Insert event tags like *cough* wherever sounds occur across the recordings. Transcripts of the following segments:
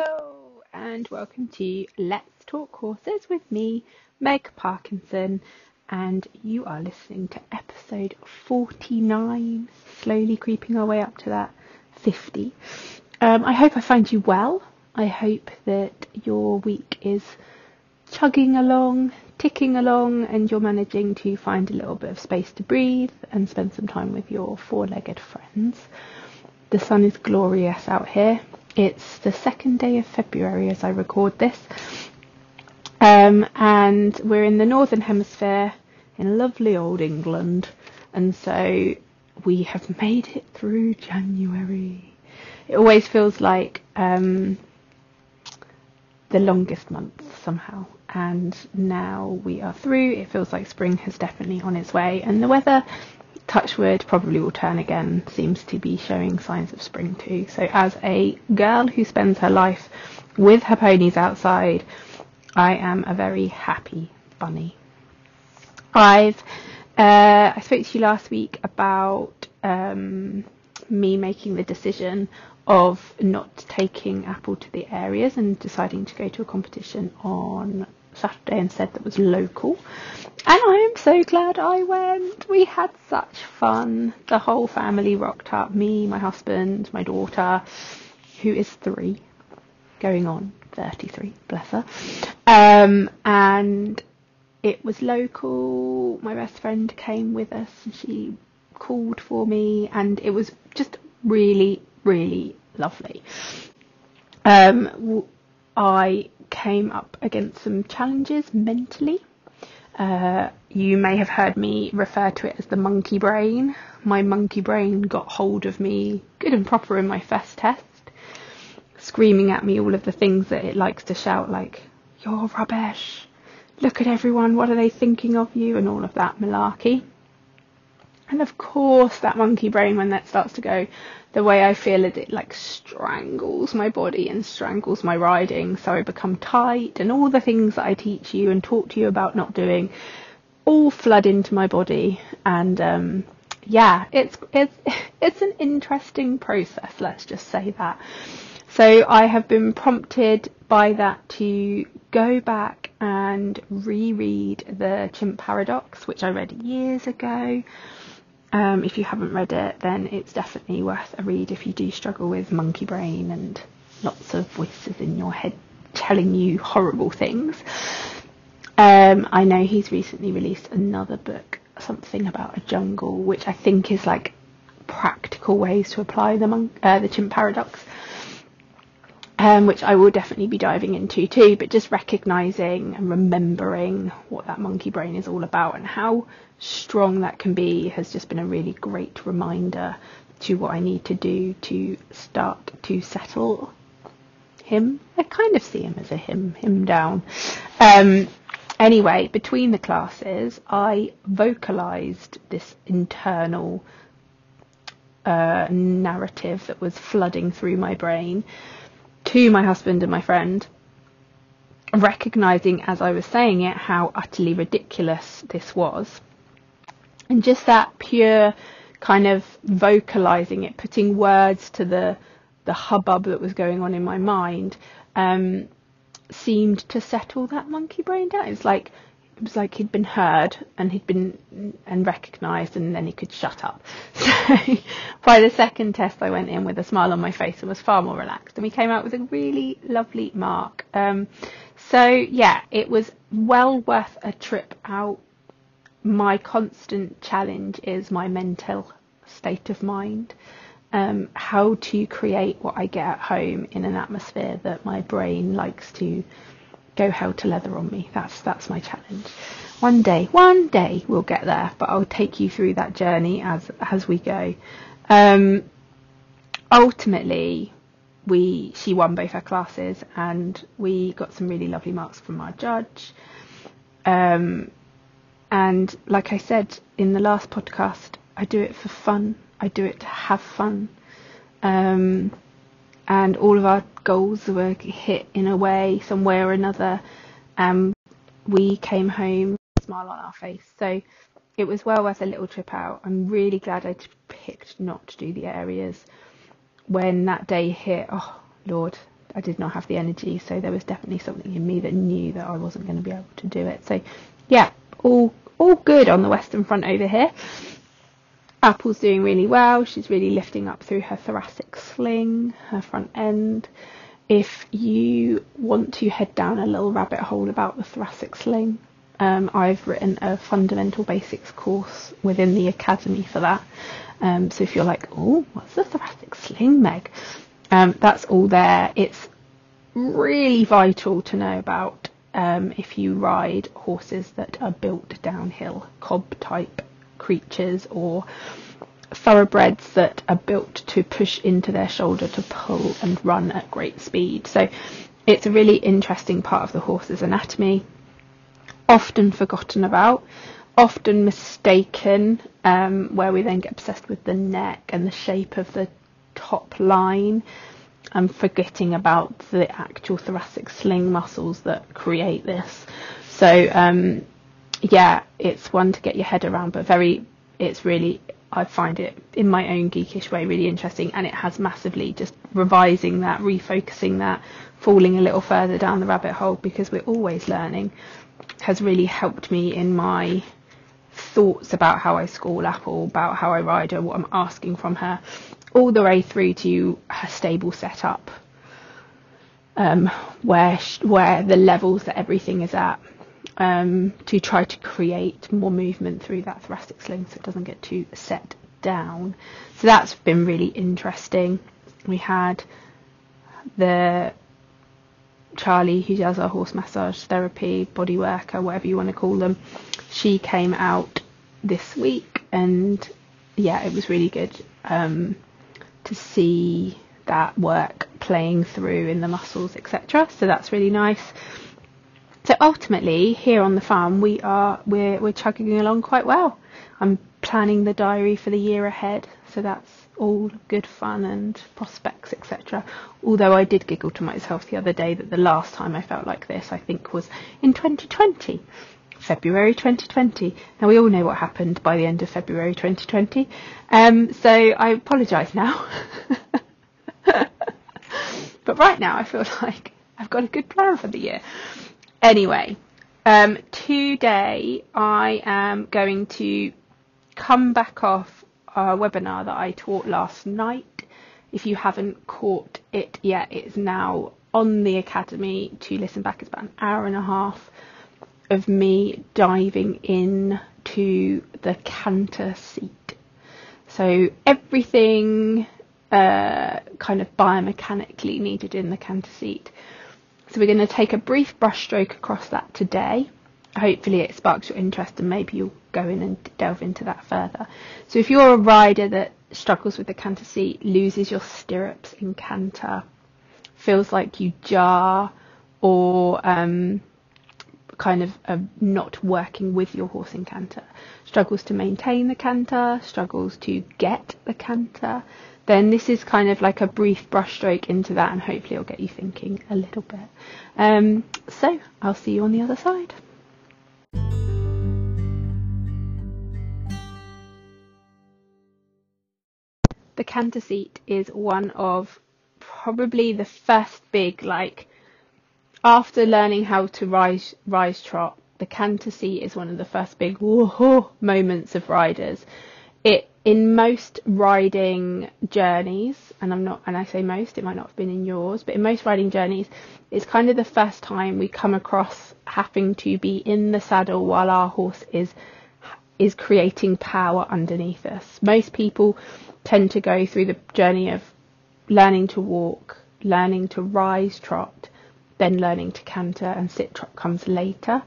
Hello, and welcome to Let's Talk Horses with me, Meg Parkinson, and you are listening to episode 49, slowly creeping our way up to that 50. Um, I hope I find you well. I hope that your week is chugging along, ticking along, and you're managing to find a little bit of space to breathe and spend some time with your four legged friends. The sun is glorious out here. It's the second day of February as I record this. Um, and we're in the Northern Hemisphere in lovely old England. And so we have made it through January. It always feels like um, the longest month somehow. And now we are through. It feels like spring has definitely on its way. And the weather, touchwood, probably will turn again. Seems to be showing signs of spring too. So, as a girl who spends her life with her ponies outside, I am a very happy bunny. I've uh, I spoke to you last week about um, me making the decision of not taking Apple to the areas and deciding to go to a competition on Saturday and said that was local. And I am so glad I went. We had such fun. The whole family rocked up me, my husband, my daughter, who is three, going on 33, bless her. Um, and it was local. My best friend came with us and she called for me, and it was just really, really lovely. Um, I came up against some challenges mentally. Uh, you may have heard me refer to it as the monkey brain. My monkey brain got hold of me good and proper in my first test, screaming at me all of the things that it likes to shout, like, you're rubbish, look at everyone, what are they thinking of you, and all of that malarkey. And of course, that monkey brain, when that starts to go, the way I feel is it like strangles my body and strangles my riding, so I become tight, and all the things that I teach you and talk to you about not doing all flood into my body. And um, yeah, it's it's *laughs* it's an interesting process. Let's just say that. So I have been prompted by that to go back and reread the Chimp Paradox, which I read years ago. Um, if you haven't read it, then it's definitely worth a read if you do struggle with monkey brain and lots of voices in your head telling you horrible things. Um, I know he's recently released another book, something about a jungle, which I think is like practical ways to apply the mon- uh, the chimp paradox um, which I will definitely be diving into too, but just recognizing and remembering what that monkey brain is all about and how strong that can be has just been a really great reminder to what I need to do to start to settle him. I kind of see him as a him, him down. Um, anyway, between the classes, I vocalized this internal uh, narrative that was flooding through my brain to my husband and my friend, recognizing as I was saying it how utterly ridiculous this was. And just that pure kind of vocalizing it, putting words to the the hubbub that was going on in my mind, um, seemed to settle that monkey brain down. It's like it was like he'd been heard and he'd been and recognised, and then he could shut up. *laughs* So by the second test, I went in with a smile on my face and was far more relaxed, and we came out with a really lovely mark. Um, so yeah, it was well worth a trip out. My constant challenge is my mental state of mind. Um, how to create what I get at home in an atmosphere that my brain likes to go hell to leather on me. That's that's my challenge. One day, one day we'll get there, but I'll take you through that journey as as we go. Um, ultimately, we she won both her classes, and we got some really lovely marks from our judge. Um, and like I said in the last podcast, I do it for fun. I do it to have fun. Um, and all of our goals were hit in a way, some way or another. Um, we came home with a smile on our face. So it was well worth a little trip out. I'm really glad I picked not to do the areas. When that day hit, oh Lord, I did not have the energy. So there was definitely something in me that knew that I wasn't going to be able to do it. So yeah, all all good on the Western Front over here. Apple's doing really well. She's really lifting up through her thoracic sling, her front end. If you want to head down a little rabbit hole about the thoracic sling, um, I've written a fundamental basics course within the academy for that. Um, so if you're like, oh, what's the thoracic sling, Meg? Um, that's all there. It's really vital to know about um, if you ride horses that are built downhill, cob type creatures or thoroughbreds that are built to push into their shoulder to pull and run at great speed. So it's a really interesting part of the horse's anatomy, often forgotten about, often mistaken, um, where we then get obsessed with the neck and the shape of the top line and forgetting about the actual thoracic sling muscles that create this. So um, yeah, it's one to get your head around, but very, it's really, I find it in my own geekish way really interesting, and it has massively just revising that, refocusing that, falling a little further down the rabbit hole because we're always learning, has really helped me in my thoughts about how I school Apple, about how I ride her, what I'm asking from her, all the way through to her stable setup, um, where where the levels that everything is at um, to try to create more movement through that thoracic sling so it doesn't get too set down. So that's been really interesting. We had the Charlie, who does our horse massage therapy, body worker, whatever you want to call them. She came out this week, and yeah, it was really good um, to see that work playing through in the muscles, etc. So that's really nice. So ultimately, here on the farm, we are we're we're chugging along quite well. I'm planning the diary for the year ahead, so that's all good fun and prospects, etc. Although I did giggle to myself the other day that the last time I felt like this, I think, was in 2020. February 2020. Now we all know what happened by the end of February 2020, um, so I apologise now. *laughs* but right now I feel *laughs* like I've got a good plan for the year. Anyway, um, today I am going to come back off a webinar that I taught last night. If you haven't caught it yet, it's now on the Academy to listen back. It's about an hour and a half of me diving in to the canter seat. So everything uh, kind of biomechanically needed in the canter seat so we're going to take a brief brushstroke across that today. Hopefully it sparks your interest and maybe you'll go in and delve into that further. So if you're a rider that struggles with the canter seat, loses your stirrups in canter, feels like you jar or um, kind of uh, not working with your horse in canter, struggles to maintain the canter, struggles to get the canter, then this is kind of like a brief brushstroke into that and hopefully it'll get you thinking a little bit. Um, so I'll see you on the other side. The canter seat is one of probably the first big like after learning how to rise rise trot the canter seat is one of the first big whoa moments of riders it in most riding journeys, and I'm not, and I say most, it might not have been in yours, but in most riding journeys, it's kind of the first time we come across having to be in the saddle while our horse is is creating power underneath us. Most people tend to go through the journey of learning to walk, learning to rise trot, then learning to canter, and sit trot comes later.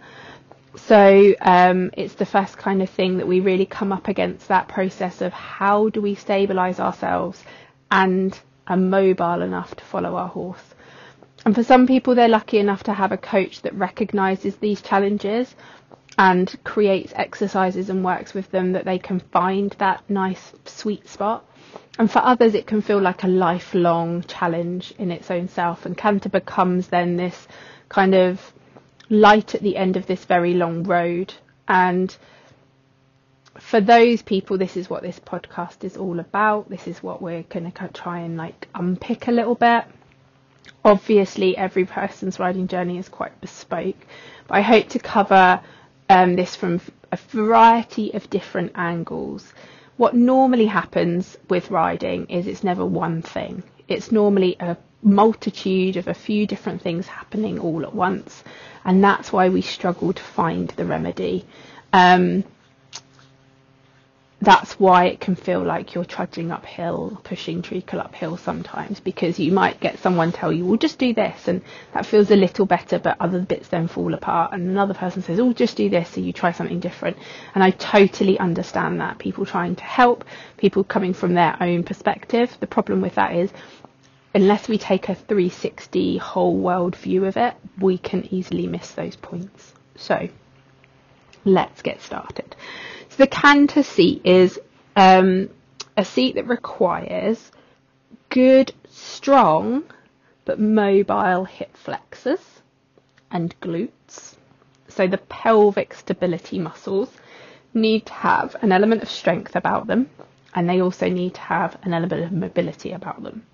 So um, it's the first kind of thing that we really come up against that process of how do we stabilise ourselves and are mobile enough to follow our horse. And for some people, they're lucky enough to have a coach that recognises these challenges and creates exercises and works with them that they can find that nice sweet spot. And for others, it can feel like a lifelong challenge in its own self. And canter becomes then this kind of light at the end of this very long road. And for those people, this is what this podcast is all about. This is what we're going to try and like unpick a little bit. Obviously, every person's riding journey is quite bespoke, but I hope to cover um, this from a variety of different angles. What normally happens with riding is it's never one thing. It's normally a multitude of a few different things happening all at once, and that's why we struggle to find the remedy. Um, that's why it can feel like you're trudging uphill, pushing treacle uphill sometimes, because you might get someone tell you, well, just do this, and that feels a little better, but other bits then fall apart. And another person says, oh, just do this, so you try something different. And I totally understand that. People trying to help, people coming from their own perspective. The problem with that is, unless we take a 360 whole world view of it, we can easily miss those points. So, let's get started. So the canter seat is um, a seat that requires good, strong, but mobile hip flexors and glutes. So the pelvic stability muscles need to have an element of strength about them, and they also need to have an element of mobility about them.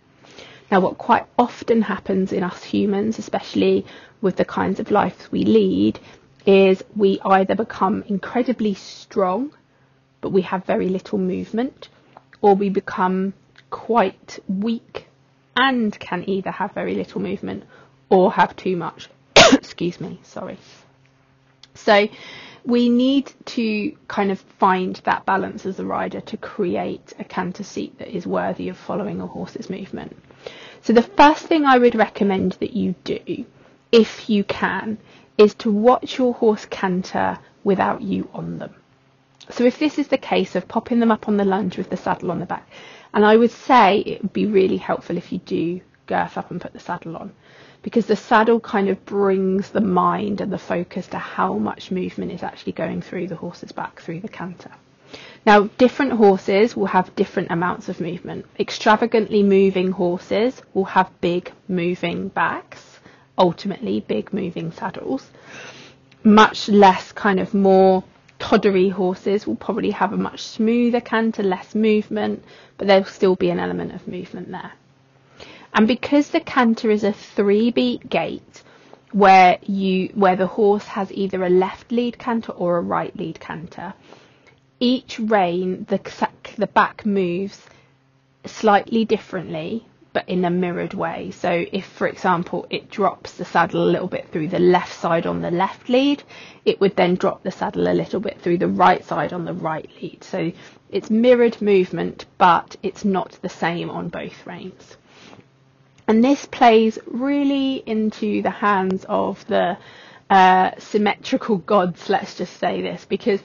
Now, what quite often happens in us humans, especially with the kinds of lives we lead, is we either become incredibly strong, but we have very little movement, or we become quite weak and can either have very little movement or have too much. *coughs* Excuse me, sorry. So we need to kind of find that balance as a rider to create a canter seat that is worthy of following a horse's movement. So the first thing I would recommend that you do, if you can, is to watch your horse canter without you on them. So if this is the case of popping them up on the lunge with the saddle on the back, and I would say it would be really helpful if you do girth up and put the saddle on, because the saddle kind of brings the mind and the focus to how much movement is actually going through the horse's back through the canter. Now, different horses will have different amounts of movement. Extravagantly moving horses will have big moving backs ultimately big moving saddles. Much less kind of more toddery horses will probably have a much smoother canter, less movement, but there'll still be an element of movement there. And because the canter is a three beat gait, where you where the horse has either a left lead canter or a right lead canter, each rein the the back moves slightly differently but in a mirrored way. So if, for example, it drops the saddle a little bit through the left side on the left lead, it would then drop the saddle a little bit through the right side on the right lead. So it's mirrored movement, but it's not the same on both reins. And this plays really into the hands of the uh, symmetrical gods, let's just say this, because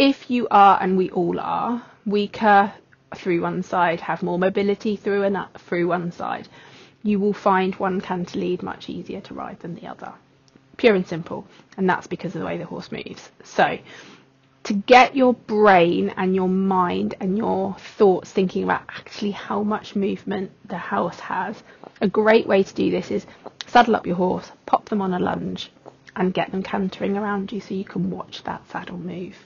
if you are, and we all are, weaker through one side, have more mobility through and through one side, you will find one canter lead much easier to ride than the other. Pure and simple, and that's because of the way the horse moves. So, to get your brain and your mind and your thoughts thinking about actually how much movement the horse has, a great way to do this is saddle up your horse, pop them on a lunge, and get them cantering around you so you can watch that saddle move.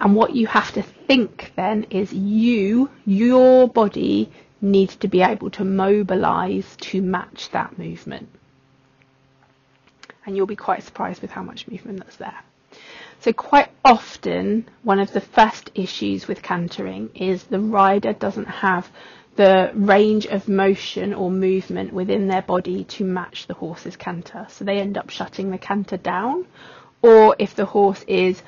And what you have to think then is you, your body, needs to be able to mobilize to match that movement. And you'll be quite surprised with how much movement that's there. So quite often, one of the first issues with cantering is the rider doesn't have the range of motion or movement within their body to match the horse's canter. So they end up shutting the canter down. Or if the horse is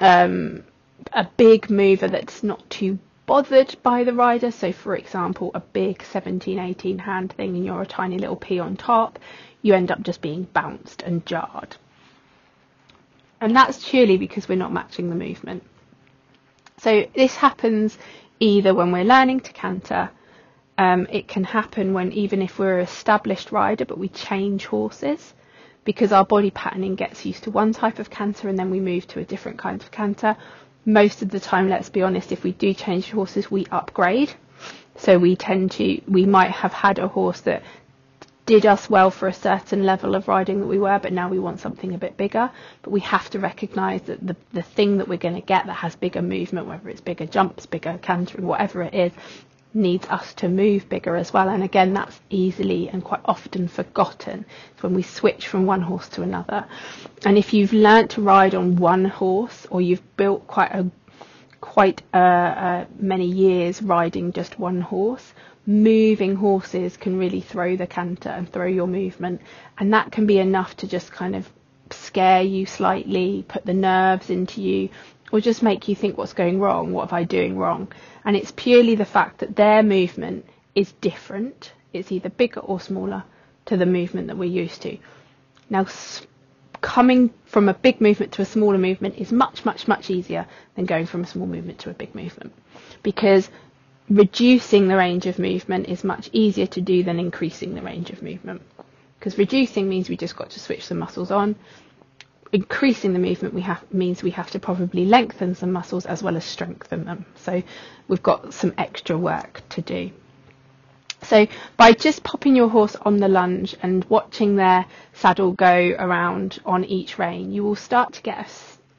um, a big mover that's not too bothered by the rider. So, for example, a big 17, 18 hand thing and you're a tiny little pea on top, you end up just being bounced and jarred. And that's purely because we're not matching the movement. So, this happens either when we're learning to canter, um, it can happen when even if we're an established rider but we change horses because our body patterning gets used to one type of canter and then we move to a different kind of canter most of the time, let's be honest, if we do change horses, we upgrade. So we tend to, we might have had a horse that did us well for a certain level of riding that we were, but now we want something a bit bigger. But we have to recognise that the, the thing that we're going to get that has bigger movement, whether it's bigger jumps, bigger cantering, whatever it is, needs us to move bigger as well. And again, that's easily and quite often forgotten. When we switch from one horse to another. And if you've learnt to ride on one horse or you've built quite a quite uh, uh, many years riding just one horse, moving horses can really throw the canter and throw your movement. And that can be enough to just kind of scare you slightly, put the nerves into you, or just make you think what's going wrong, what am I doing wrong? And it's purely the fact that their movement is different. It's either bigger or smaller to the movement that we're used to. Now, coming from a big movement to a smaller movement is much, much, much easier than going from a small movement to a big movement because reducing the range of movement is much easier to do than increasing the range of movement. Because reducing means we just got to switch the muscles on. Increasing the movement we have means we have to probably lengthen some muscles as well as strengthen them. So we've got some extra work to do. So by just popping your horse on the lunge and watching their saddle go around on each rein, you will start to get a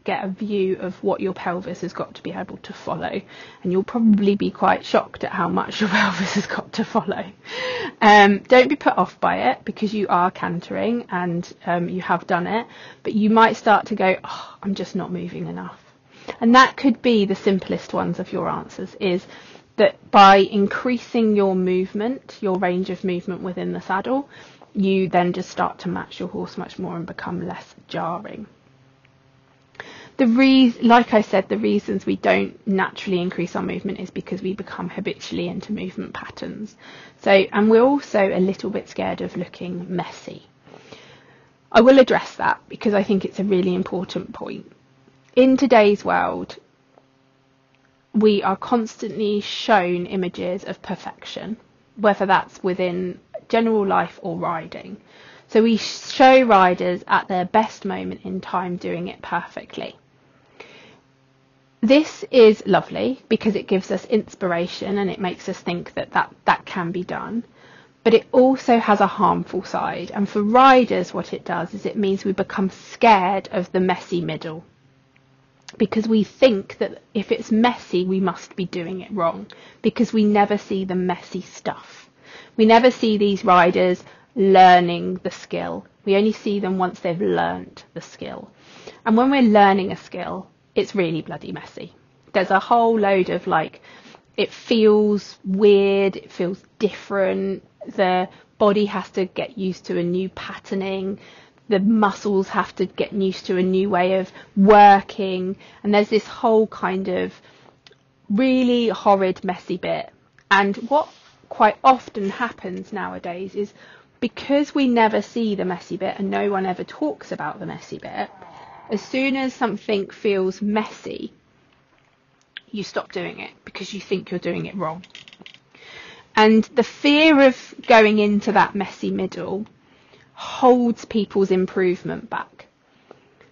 get a view of what your pelvis has got to be able to follow. And you'll probably be quite shocked at how much your *laughs* pelvis has got to follow. Um, don't be put off by it because you are cantering and um, you have done it, but you might start to go, oh, I'm just not moving enough. And that could be the simplest ones of your answers is that by increasing your movement, your range of movement within the saddle, you then just start to match your horse much more and become less jarring the re- like I said, the reasons we don't naturally increase our movement is because we become habitually into movement patterns. So, and we're also a little bit scared of looking messy. I will address that because I think it's a really important point. In today's world, we are constantly shown images of perfection, whether that's within general life or riding. So we show riders at their best moment in time doing it perfectly. This is lovely because it gives us inspiration and it makes us think that that, that can be done. But it also has a harmful side. And for riders, what it does is it means we become scared of the messy middle. Because we think that if it's messy, we must be doing it wrong. Because we never see the messy stuff. We never see these riders learning the skill. We only see them once they've learnt the skill. And when we're learning a skill, it's really bloody messy. There's a whole load of like, it feels weird, it feels different, the body has to get used to a new patterning, the muscles have to get used to a new way of working, and there's this whole kind of really horrid, messy bit. And what quite often happens nowadays is because we never see the messy bit and no one ever talks about the messy bit, as soon as something feels messy, you stop doing it because you think you're doing it wrong. And the fear of going into that messy middle holds people's improvement back.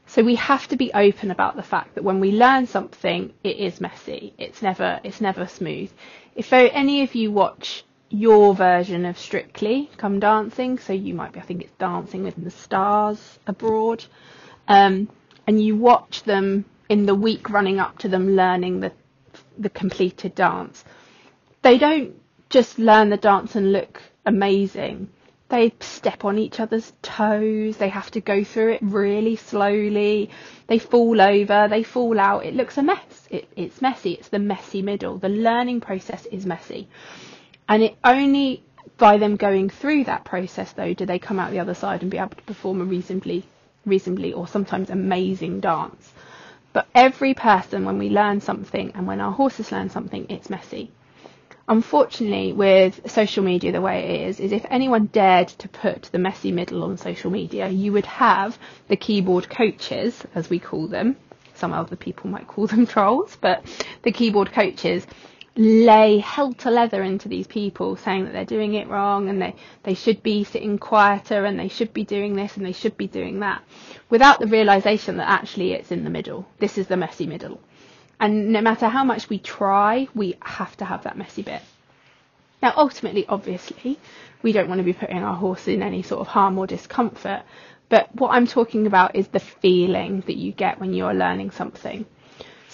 So we have to be open about the fact that when we learn something, it is messy. It's never, it's never smooth. If any of you watch your version of Strictly Come Dancing, so you might be, I think it's Dancing with the Stars abroad. Um, and you watch them in the week running up to them learning the the completed dance. They don't just learn the dance and look amazing. They step on each other's toes. They have to go through it really slowly. They fall over. They fall out. It looks a mess. It, it's messy. It's the messy middle. The learning process is messy. And it only by them going through that process, though, do they come out the other side and be able to perform a reasonably reasonably or sometimes amazing dance. But every person, when we learn something and when our horses learn something, it's messy. Unfortunately, with social media, the way it is, is if anyone dared to put the messy middle on social media, you would have the keyboard coaches, as we call them. Some other people might call them *laughs* trolls, but the keyboard coaches lay helter leather into these people saying that they're doing it wrong and they, they should be sitting quieter and they should be doing this and they should be doing that without the realization that actually it's in the middle. This is the messy middle. And no matter how much we try, we have to have that messy bit. Now, ultimately, obviously, we don't want to be putting our horse in any sort of harm or discomfort. But what I'm talking about is the feeling that you get when you're learning something.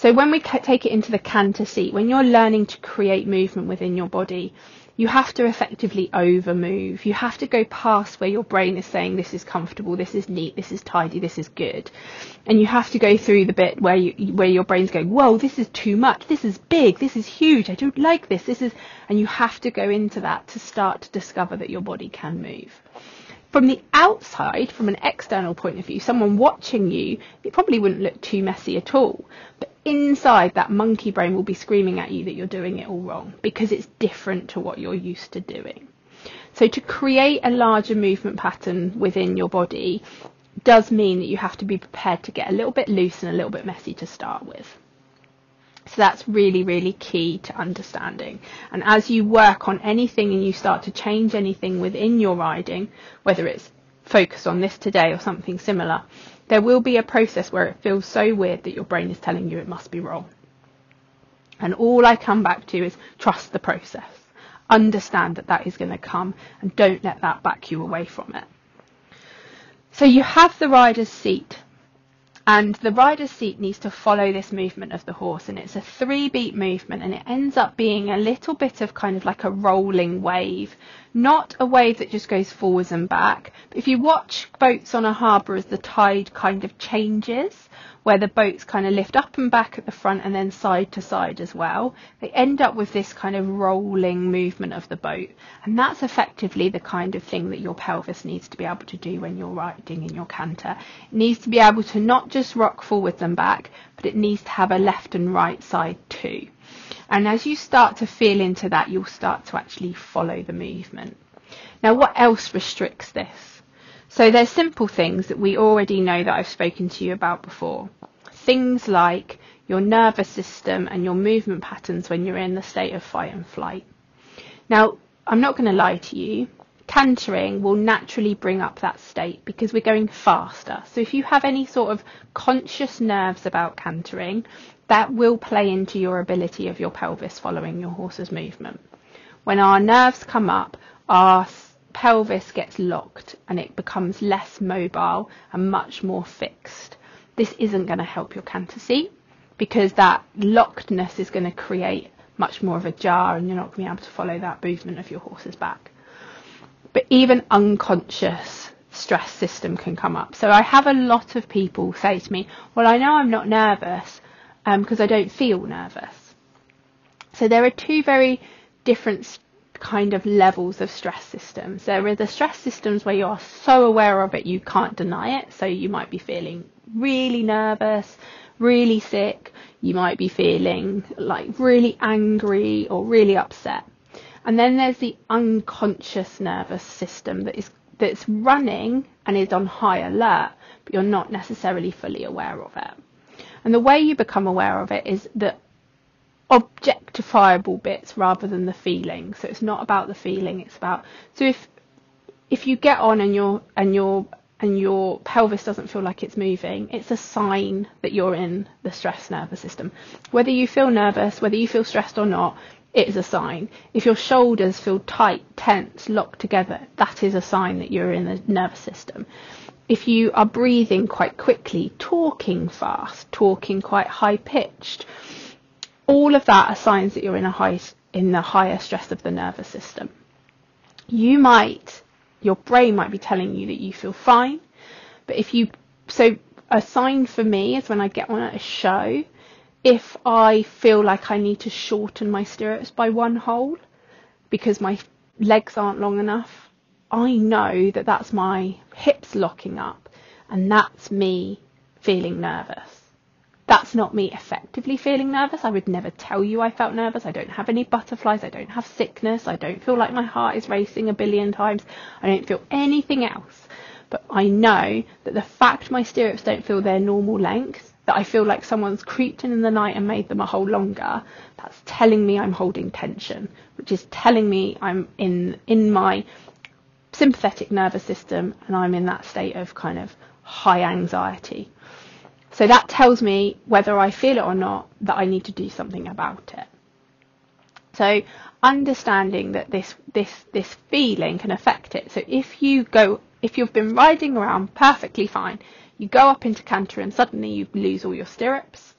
So when we take it into the canter seat, when you're learning to create movement within your body, you have to effectively over move. You have to go past where your brain is saying this is comfortable, this is neat, this is tidy, this is good. And you have to go through the bit where you where your brain's going, Whoa, this is too much, this is big, this is huge, I don't like this, this is and you have to go into that to start to discover that your body can move from the outside, from an external point of view, someone watching you, it probably wouldn't look too messy at all. But inside, that monkey brain will be screaming at you that you're doing it all wrong because it's different to what you're used to doing. So to create a larger movement pattern within your body does mean that you have to be prepared to get a little bit loose and a little bit messy to start with. So that's really, really key to understanding. And as you work on anything and you start to change anything within your riding, whether it's focused on this today or something similar, there will be a process where it feels so weird that your brain is telling you it must be wrong. And all I come back to is trust the process. Understand that that is going to come and don't let that back you away from it. So you have the rider's seat and the rider's seat needs to follow this movement of the horse and it's a three beat movement and it ends up being a little bit of kind of like a rolling wave not a wave that just goes forwards and back if you watch boats on a harbour as the tide kind of changes where the boats kind of lift up and back at the front and then side to side as well. They end up with this kind of rolling movement of the boat. And that's effectively the kind of thing that your pelvis needs to be able to do when you're riding in your canter. It needs to be able to not just rock forwards and back, but it needs to have a left and right side too. And as you start to feel into that, you'll start to actually follow the movement. Now, what else restricts this? So there's simple things that we already know that I've spoken to you about before. Things like your nervous system and your movement patterns when you're in the state of fight and flight. Now, I'm not going to lie to you. Cantering will naturally bring up that state because we're going faster. So if you have any sort of conscious nerves about cantering, that will play into your ability of your pelvis following your horse's movement. When our nerves come up, our pelvis gets locked and it becomes less mobile and much more fixed. This isn't going to help your canter seat because that lockedness is going to create much more of a jar and you're not going to be able to follow that movement of your horse's back. But even unconscious stress system can come up. So I have a lot of people say to me, well, I know I'm not nervous because um, I don't feel nervous. So there are two very different kind of levels of stress systems. There are the stress systems where you are so aware of it you can't deny it. So you might be feeling really nervous, really sick, you might be feeling like really angry or really upset. And then there's the unconscious nervous system that is that's running and is on high alert, but you're not necessarily fully aware of it. And the way you become aware of it is that objectifiable bits rather than the feeling. So it's not about the feeling, it's about so if if you get on and your and your and your pelvis doesn't feel like it's moving, it's a sign that you're in the stress nervous system. Whether you feel nervous, whether you feel stressed or not, it is a sign. If your shoulders feel tight, tense, locked together, that is a sign that you're in the nervous system. If you are breathing quite quickly, talking fast, talking quite high pitched, all of that are signs that you're in a high in the higher stress of the nervous system. You might your brain might be telling you that you feel fine, but if you so a sign for me is when I get on at a show, if I feel like I need to shorten my stirrups by one hole because my legs aren't long enough, I know that that's my hips locking up and that's me feeling nervous. That's not me effectively feeling nervous. I would never tell you I felt nervous. I don't have any butterflies. I don't have sickness. I don't feel like my heart is racing a billion times. I don't feel anything else. But I know that the fact my stirrups don't feel their normal length, that I feel like someone's creeped in in the night and made them a hole longer, that's telling me I'm holding tension, which is telling me I'm in in my sympathetic nervous system and I'm in that state of kind of high anxiety. So that tells me whether I feel it or not that I need to do something about it. So understanding that this this this feeling can affect it. So if you go if you've been riding around perfectly fine, you go up into canter and suddenly you lose all your stirrups,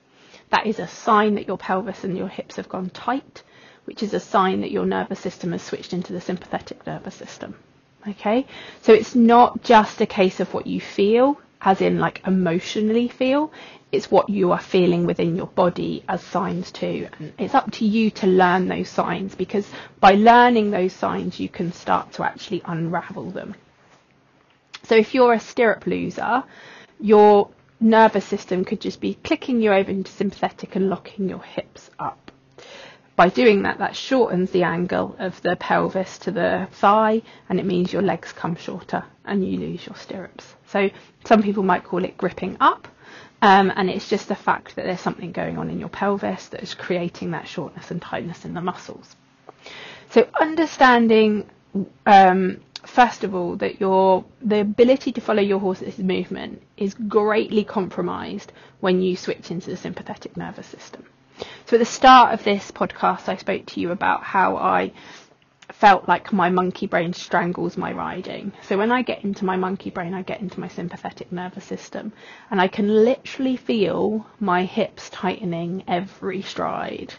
that is a sign that your pelvis and your hips have gone tight, which is a sign that your nervous system has switched into the sympathetic nervous system. Okay, so it's not just a case of what you feel, as in like emotionally feel, it's what you are feeling within your body as signs too. And it's up to you to learn those signs because by learning those signs, you can start to actually unravel them. So if you're a stirrup loser, your nervous system could just be clicking you over into sympathetic and locking your hips up by doing that, that shortens the angle of the pelvis to the thigh, and it means your legs come shorter and you lose your stirrups. So some people might call it gripping up, um, and it's just the fact that there's something going on in your pelvis that is creating that shortness and tightness in the muscles. So understanding, um, first of all, that your the ability to follow your horse's movement is greatly compromised when you switch into the sympathetic nervous system. So at the start of this podcast, I spoke to you about how I felt like my monkey brain strangles my riding. So when I get into my monkey brain, I get into my sympathetic nervous system and I can literally feel my hips tightening every stride.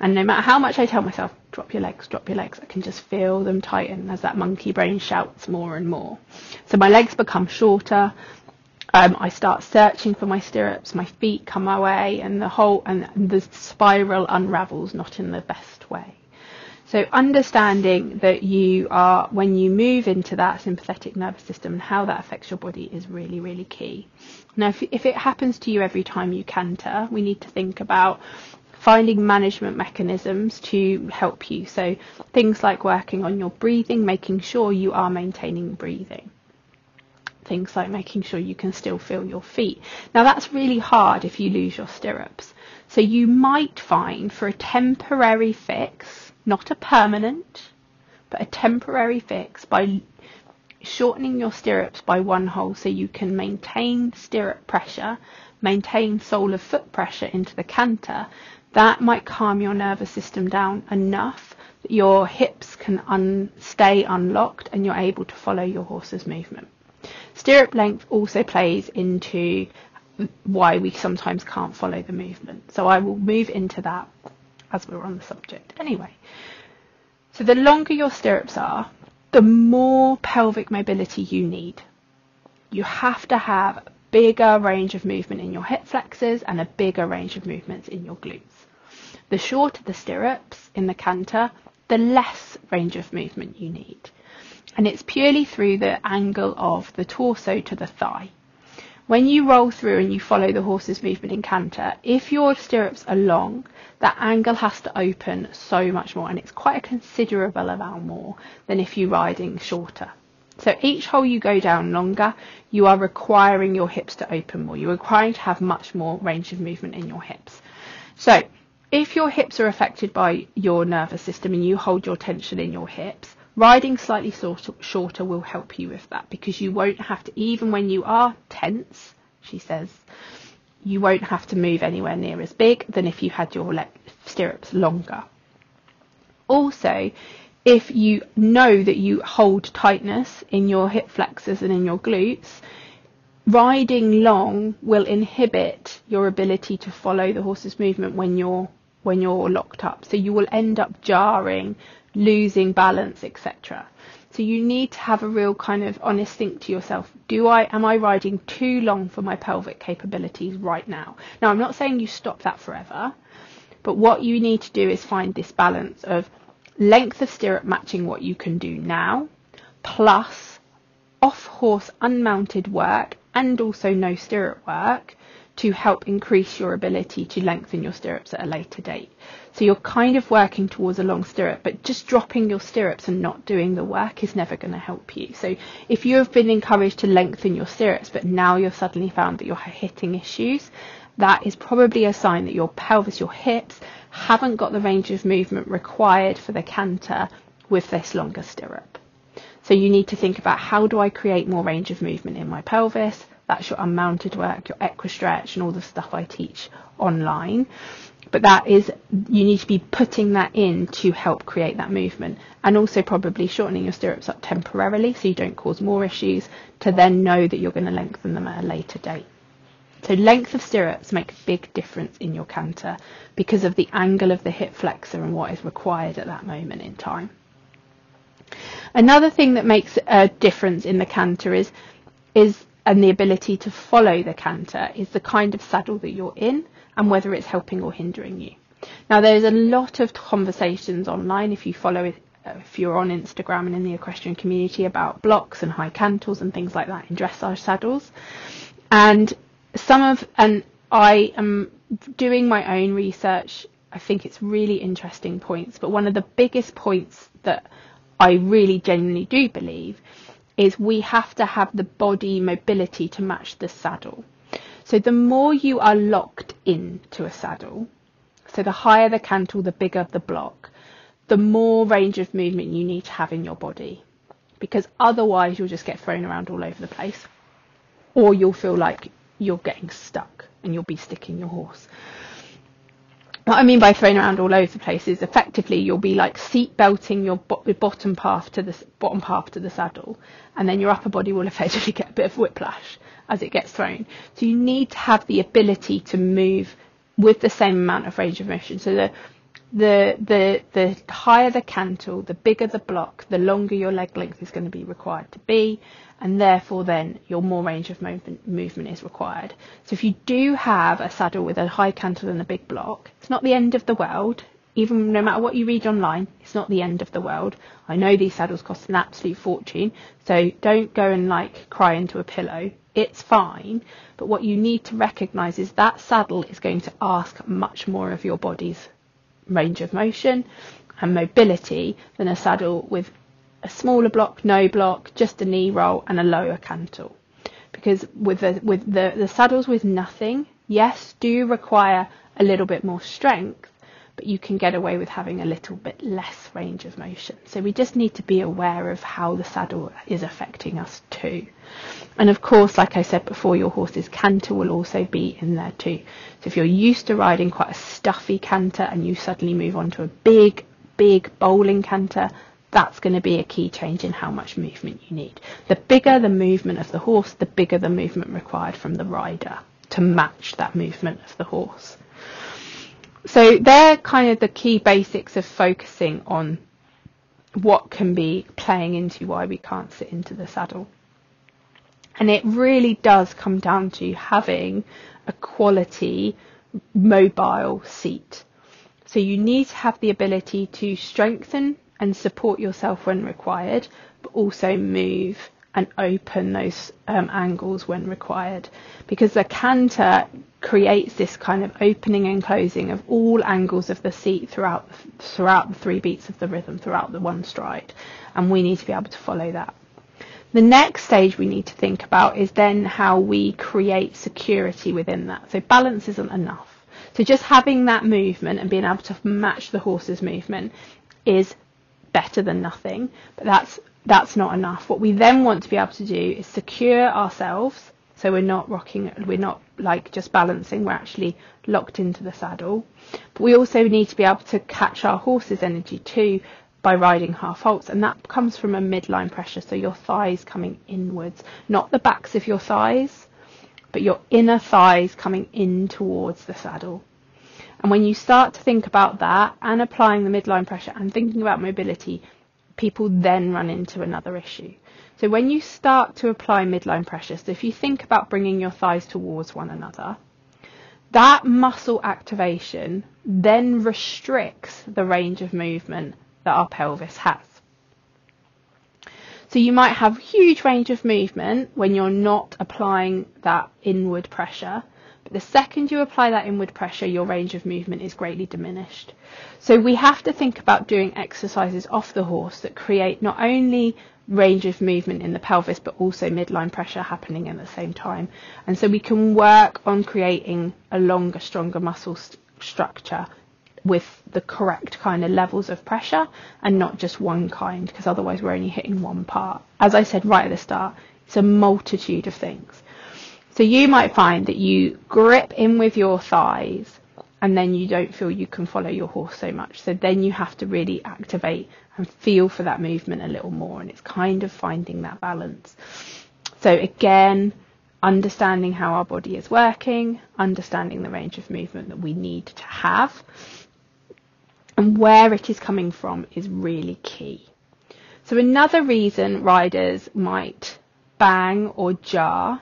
And no matter how much I tell myself, drop your legs, drop your legs, I can just feel them tighten as that monkey brain shouts more and more. So my legs become shorter, um, I start searching for my stirrups, my feet come my way, and the whole and the spiral unravels not in the best way. So understanding that you are when you move into that sympathetic nervous system and how that affects your body is really really key. Now, if, if it happens to you every time you canter, we need to think about finding management mechanisms to help you. So things like working on your breathing, making sure you are maintaining breathing things like making sure you can still feel your feet. Now that's really hard if you lose your stirrups. So you might find for a temporary fix, not a permanent, but a temporary fix by shortening your stirrups by one hole so you can maintain stirrup pressure, maintain sole of foot pressure into the canter, that might calm your nervous system down enough that your hips can un- stay unlocked and you're able to follow your horse's movement. Stirrup length also plays into why we sometimes can't follow the movement. So I will move into that as we're on the subject. Anyway, so the longer your stirrups are, the more pelvic mobility you need. You have to have a bigger range of movement in your hip flexors and a bigger range of movements in your glutes. The shorter the stirrups in the canter, the less range of movement you need and it's purely through the angle of the torso to the thigh. When you roll through and you follow the horse's movement in canter, if your stirrups are long, that angle has to open so much more, and it's quite a considerable amount more than if you're riding shorter. So each hole you go down longer, you are requiring your hips to open more. You're requiring to have much more range of movement in your hips. So if your hips are affected by your nervous system and you hold your tension in your hips, Riding slightly shorter will help you with that because you won't have to, even when you are tense, she says, you won't have to move anywhere near as big than if you had your stirrups longer. Also, if you know that you hold tightness in your hip flexors and in your glutes, riding long will inhibit your ability to follow the horse's movement when you're when you're locked up. So you will end up jarring losing balance, etc. So you need to have a real kind of honest think to yourself. Do I am I riding too long for my pelvic capabilities right now? Now I'm not saying you stop that forever, but what you need to do is find this balance of length of stirrup matching what you can do now, plus off horse unmounted work and also no stirrup work to help increase your ability to lengthen your stirrups at a later date. So you're kind of working towards a long stirrup, but just dropping your stirrups and not doing the work is never going to help you. So if you have been encouraged to lengthen your stirrups, but now you've suddenly found that you're hitting issues, that is probably a sign that your pelvis, your hips, haven't got the range of movement required for the canter with this longer stirrup. So you need to think about how do I create more range of movement in my pelvis? That's your unmounted work, your equistretch, and all the stuff I teach online. But that is you need to be putting that in to help create that movement. And also probably shortening your stirrups up temporarily so you don't cause more issues to then know that you're going to lengthen them at a later date. So length of stirrups make a big difference in your canter because of the angle of the hip flexor and what is required at that moment in time. Another thing that makes a difference in the canter is is and the ability to follow the canter is the kind of saddle that you're in and whether it's helping or hindering you. Now there's a lot of conversations online if you follow it uh, if you're on Instagram and in the equestrian community about blocks and high cantles and things like that in dressage saddles. And some of and I am doing my own research. I think it's really interesting points, but one of the biggest points that I really genuinely do believe is we have to have the body mobility to match the saddle. So the more you are locked into a saddle, so the higher the cantle, the bigger the block, the more range of movement you need to have in your body. Because otherwise you'll just get thrown around all over the place. Or you'll feel like you're getting stuck and you'll be sticking your horse. What I mean by thrown around all over the place is effectively you'll be like seat belting your, bo- bottom path to the bottom path to the saddle, and then your upper body will *laughs* effectively get a bit of whiplash as it gets thrown. So you need to have the ability to move with the same amount of range of motion. So the the the the higher the cantle, the bigger the block, the longer your leg length is going to be required to be, and therefore then your more range of movement, movement is required. So if you do have a saddle with a high cantle and a big block, it's not the end of the world. Even no matter what you read online, it's not the end of the world. I know these saddles cost an absolute fortune, so don't go and like cry into a pillow. It's fine, but what you need to recognise is that saddle is going to ask much more of your body's range of motion and mobility than a saddle with a smaller block, no block, just a knee roll and a lower cantle. Because with the with the, the saddles with nothing, yes, do require a little bit more strength, but you can get away with having a little bit less range of motion. So we just need to be aware of how the saddle is affecting us too. And of course, like I said before, your horse's canter will also be in there too. So if you're used to riding quite a stuffy canter and you suddenly move on to a big, big bowling canter, that's going to be a key change in how much movement you need. The bigger the movement of the horse, the bigger the movement required from the rider to match that movement of the horse. So they're kind of the key basics of focusing on what can be playing into why we can't sit into the saddle. And it really does come down to having a quality mobile seat. So you need to have the ability to strengthen and support yourself when required, but also move and open those um, angles when required. Because the canter creates this kind of opening and closing of all angles of the seat throughout throughout the three beats of the rhythm, throughout the one stride, and we need to be able to follow that. The next stage we need to think about is then how we create security within that. So balance isn't enough. So just having that movement and being able to match the horse's movement is better than nothing, but that's that's not enough. What we then want to be able to do is secure ourselves so we're not rocking we're not like just balancing, we're actually locked into the saddle. But we also need to be able to catch our horse's energy too by riding half halts and that comes from a midline pressure, so your thighs coming inwards, not the backs of your thighs, but your inner thighs coming in towards the saddle. And when you start to think about that and applying the midline pressure and thinking about mobility, people then run into another issue. So when you start to apply midline pressure, so if you think about bringing your thighs towards one another, that muscle activation then restricts the range of movement that our pelvis has. So you might have huge range of movement when you're not applying that inward pressure, the second you apply that inward pressure, your range of movement is greatly diminished. So we have to think about doing exercises off the horse that create not only range of movement in the pelvis, but also midline pressure happening at the same time. And so we can work on creating a longer, stronger muscle st- structure with the correct kind of levels of pressure and not just one kind, because otherwise we're only hitting one part. As I said right at the start, it's a multitude of things. So you might find that you grip in with your thighs and then you don't feel you can follow your horse so much. So then you have to really activate and feel for that movement a little more. And it's kind of finding that balance. So again, understanding how our body is working, understanding the range of movement that we need to have, and where it is coming from is really key. So another reason riders might bang or jar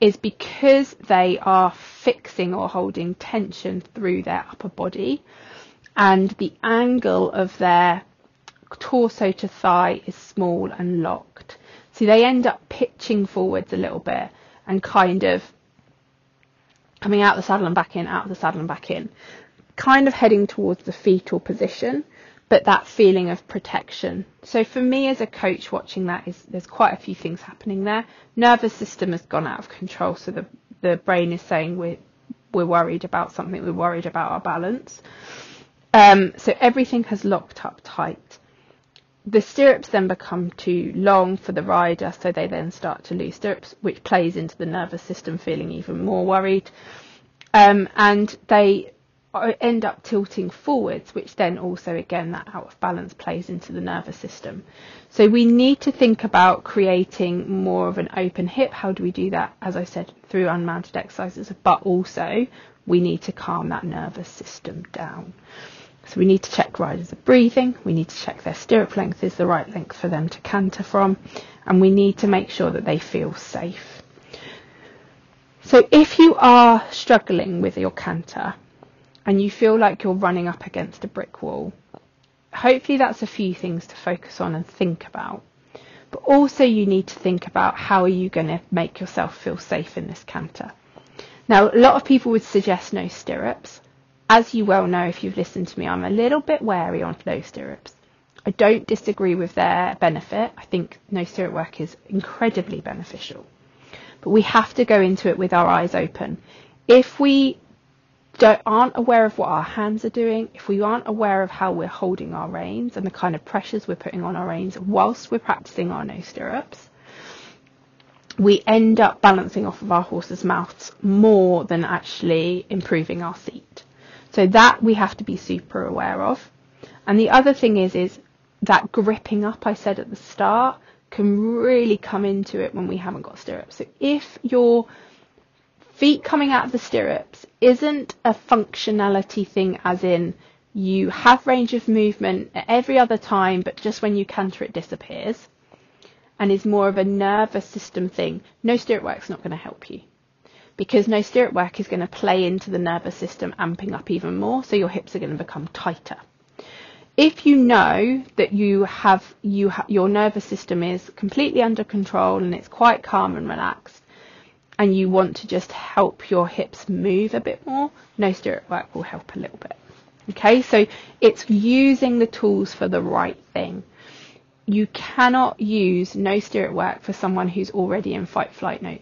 is because they are fixing or holding tension through their upper body and the angle of their torso to thigh is small and locked. So they end up pitching forwards a little bit and kind of coming out of the saddle and back in, out of the saddle and back in, kind of heading towards the fetal position, but that feeling of protection. So for me as a coach watching that is there's quite a few things happening there. Nervous system has gone out of control, so the the brain is saying we're we're worried about something, we're worried about our balance. Um, so everything has locked up tight the stirrups then become too long for the rider, so they then start to lose stirrups, which plays into the nervous system feeling even more worried. Um, and they end up tilting forwards, which then also, again, that out of balance plays into the nervous system. So we need to think about creating more of an open hip. How do we do that? As I said, through unmounted exercises, but also we need to calm that nervous system down. So we need to check riders are breathing, we need to check their stirrup length is the right length for them to canter from, and we need to make sure that they feel safe. So if you are struggling with your canter and you feel like you're running up against a brick wall, hopefully that's a few things to focus on and think about. But also you need to think about how are you going to make yourself feel safe in this canter. Now, a lot of people would suggest no stirrups as you well know if you've listened to me, I'm a little bit wary on low stirrups. I don't disagree with their benefit. I think no stirrup work is incredibly beneficial. But we have to go into it with our eyes open. If we aren't aware of what our hands are doing, if we aren't aware of how we're holding our reins and the kind of pressures we're putting on our reins whilst we're practicing our no stirrups, we end up balancing off of our horse's mouths more than actually improving our seat. So that we have to be super aware of. And the other thing is, is that gripping up I said at the start can really come into it when we haven't got stirrups. So if your feet coming out of the stirrups isn't a functionality thing as in you have range of movement at every other time, but just when you canter it disappears, and is more of a nervous system thing, no stirrup work's not going to help you because no stirrup work is going to play into the nervous system amping up even more, so your hips are going to become tighter. If you know that you have you ha- your nervous system is completely under control and it's quite calm and relaxed, and you want to just help your hips move a bit more, no stirrup work will help a little bit. Okay, so it's using the tools for the right thing. You cannot use no stirrup work for someone who's already in fight flight no,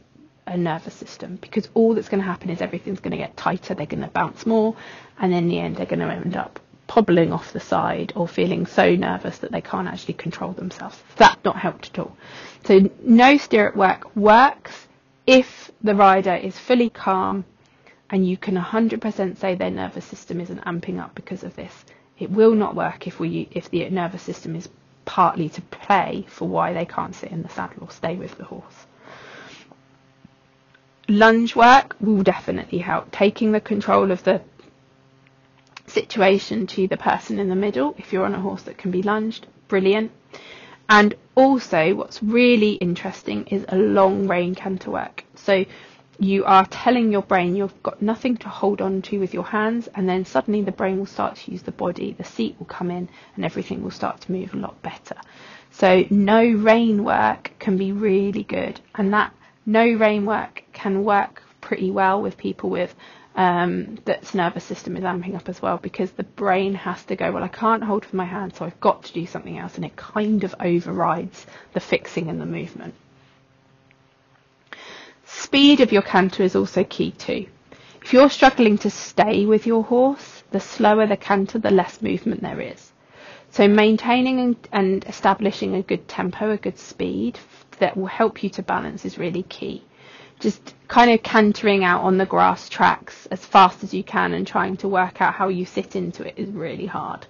a nervous system because all that's going to happen is everything's going to get tighter, they're going to bounce more, and in the end, they're going to end up hobbling off the side or feeling so nervous that they can't actually control themselves. That's not helped at all. So, no stirrup work works if the rider is fully calm and you can 100% say their nervous system isn't amping up because of this. It will not work if we if the nervous system is partly to play for why they can't sit in the saddle or stay with the horse lunge work will definitely help. Taking the control of the situation to the person in the middle, if you're on a horse that can be lunged, brilliant. And also, what's really interesting is a long rein canter work. So you are telling your brain you've got nothing to hold on to with your hands, and then suddenly the brain will start to use the body, the seat will come in, and everything will start to move a lot better. So no rein work can be really good, and that no rein work can work pretty well with people with um, that's nervous system is amping up as well because the brain has to go, well, I can't hold with my hand, so I've got to do something else, and it kind of overrides the fixing and the movement. Speed of your canter is also key too. If you're struggling to stay with your horse, the slower the canter, the less movement there is. So maintaining and establishing a good tempo, a good speed that will help you to balance is really key. Just kind of cantering out on the grass tracks as fast as you can and trying to work out how you sit into it is really hard.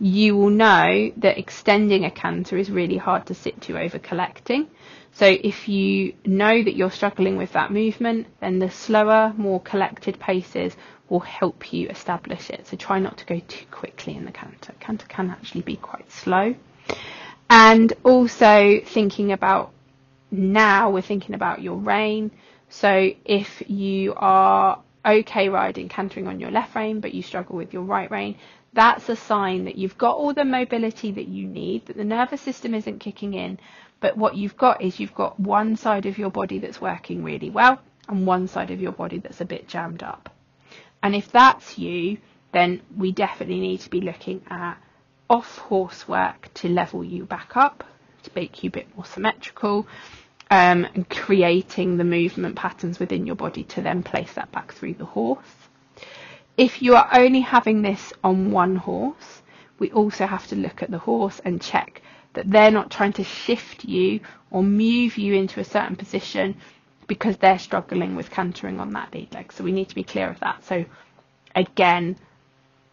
You will know that extending a canter is really hard to sit to over collecting. So if you know that you're struggling with that movement, then the slower, more collected paces will help you establish it. So try not to go too quickly in the canter. Canter can actually be quite slow. And also thinking about now, we're thinking about your rein. So if you are okay riding cantering on your left rein, but you struggle with your right rein, that's a sign that you've got all the mobility that you need, that the nervous system isn't kicking in, but what you've got is you've got one side of your body that's working really well and one side of your body that's a bit jammed up. And if that's you, then we definitely need to be looking at off horse work to level you back up, to make you a bit more symmetrical, um, and creating the movement patterns within your body to then place that back through the horse. If you are only having this on one horse, we also have to look at the horse and check that they're not trying to shift you or move you into a certain position because they're struggling with cantering on that lead leg. So we need to be clear of that. So again,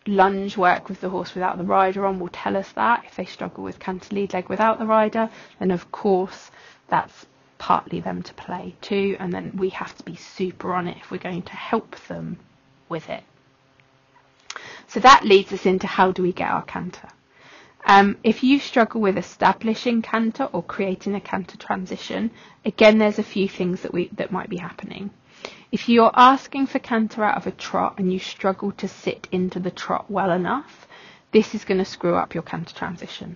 lunge work with the horse without the rider on will tell us that. If they struggle with canter lead leg without the rider, then of course that's partly them to play too. And then we have to be super on it if we're going to help them with it. So that leads us into how do we get our canter? Um, if you struggle with establishing canter or creating a canter transition, again, there's a few things that we that might be happening. If you're asking for canter out of a trot and you struggle to sit into the trot well enough, this is going to screw up your canter transition.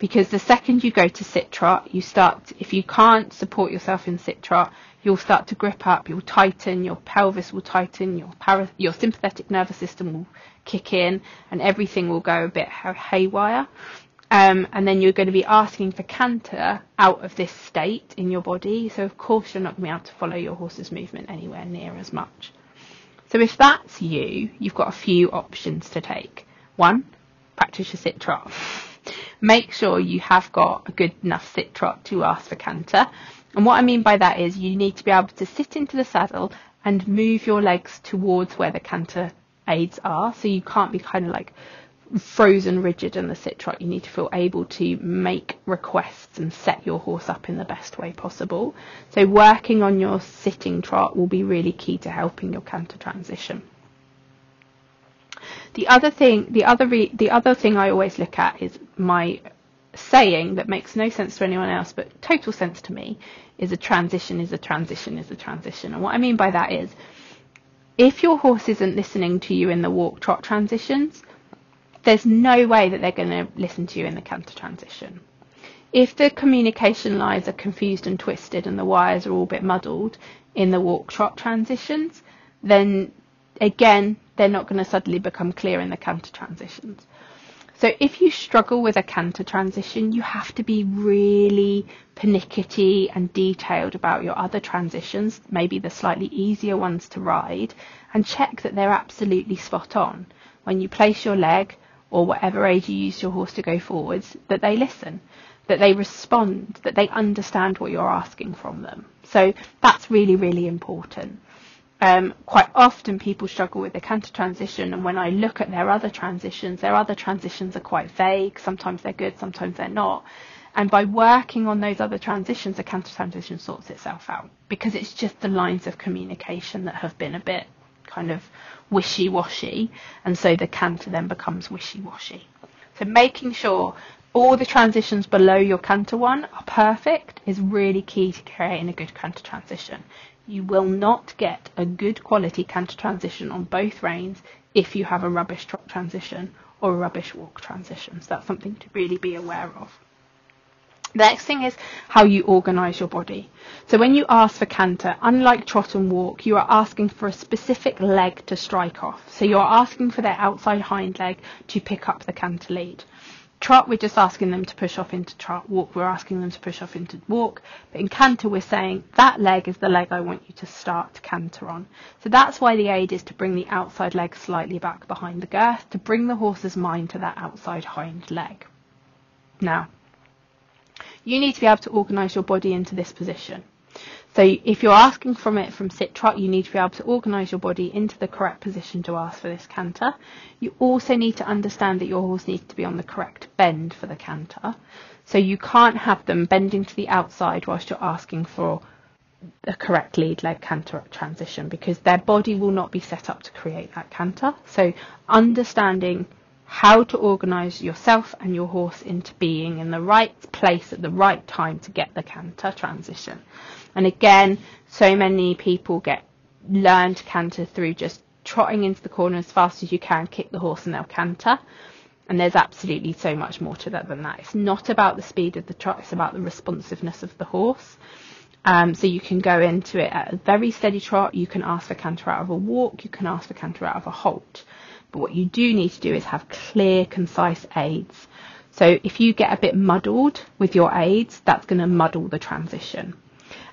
Because the second you go to sit trot, you start, if you can't support yourself in sit trot, you'll start to grip up, you'll tighten, your pelvis will tighten, your para, your sympathetic nervous system will kick in, and everything will go a bit haywire. Um, and then you're going to be asking for canter out of this state in your body. So of course you're not going to be able to follow your horse's movement anywhere near as much. So if that's you, you've got a few options to take. One, practice your sit trot. Make sure you have got a good enough sit trot to ask for canter. And what I mean by that is you need to be able to sit into the saddle and move your legs towards where the canter aids are. So you can't be kind of like frozen rigid in the sit trot. You need to feel able to make requests and set your horse up in the best way possible. So working on your sitting trot will be really key to helping your canter transition. The other thing, the other re- the other thing I always look at is my saying that makes no sense to anyone else but total sense to me is a transition is a transition is a transition. And what I mean by that is if your horse isn't listening to you in the walk trot transitions, there's no way that they're going to listen to you in the canter transition. If the communication lines are confused and twisted and the wires are all a bit muddled in the walk trot transitions, then again, they're not going to suddenly become clear in the canter transitions. So if you struggle with a canter transition, you have to be really pernickety and detailed about your other transitions, maybe the slightly easier ones to ride, and check that they're absolutely spot on. When you place your leg, or whatever age you use your horse to go forwards, that they listen, that they respond, that they understand what you're asking from them. So that's really, really important. Um, quite often people struggle with the canter transition and when I look at their other transitions, their other transitions are quite vague. Sometimes they're good, sometimes they're not. And by working on those other transitions, the canter transition sorts itself out because it's just the lines of communication that have been a bit kind of wishy-washy, and so the canter then becomes wishy-washy. So making sure all the transitions below your canter one are perfect is really key to creating a good canter transition. You will not get a good quality canter transition on both reins if you have a rubbish trot transition or a rubbish walk transition. So that's something to really be aware of. The next thing is how you organise your body. So when you ask for canter, unlike trot and walk, you are asking for a specific leg to strike off. So you're asking for their outside hind leg to pick up the canter lead. Trot, we're just asking them to push off into trot. Walk, we're asking them to push off into walk. But in canter, we're saying that leg is the leg I want you to start to canter on. So that's why the aid is to bring the outside leg slightly back behind the girth, to bring the horse's mind to that outside hind leg. Now, you need to be able to organise your body into this position. So if you're asking from it from sit trot, you need to be able to organise your body into the correct position to ask for this canter. You also need to understand that your horse needs to be on the correct bend for the canter. So you can't have them bending to the outside whilst you're asking for a correct lead leg canter transition because their body will not be set up to create that canter. So understanding how to organise yourself and your horse into being in the right place at the right time to get the canter transition. And again, so many people get learn to canter through just trotting into the corner as fast as you can, kick the horse and they'll canter. And there's absolutely so much more to that than that. It's not about the speed of the trot, it's about the responsiveness of the horse. Um, so you can go into it at a very steady trot, you can ask for canter out of a walk, you can ask for canter out of a halt. But what you do need to do is have clear, concise aids. So if you get a bit muddled with your aids, that's going to muddle the transition.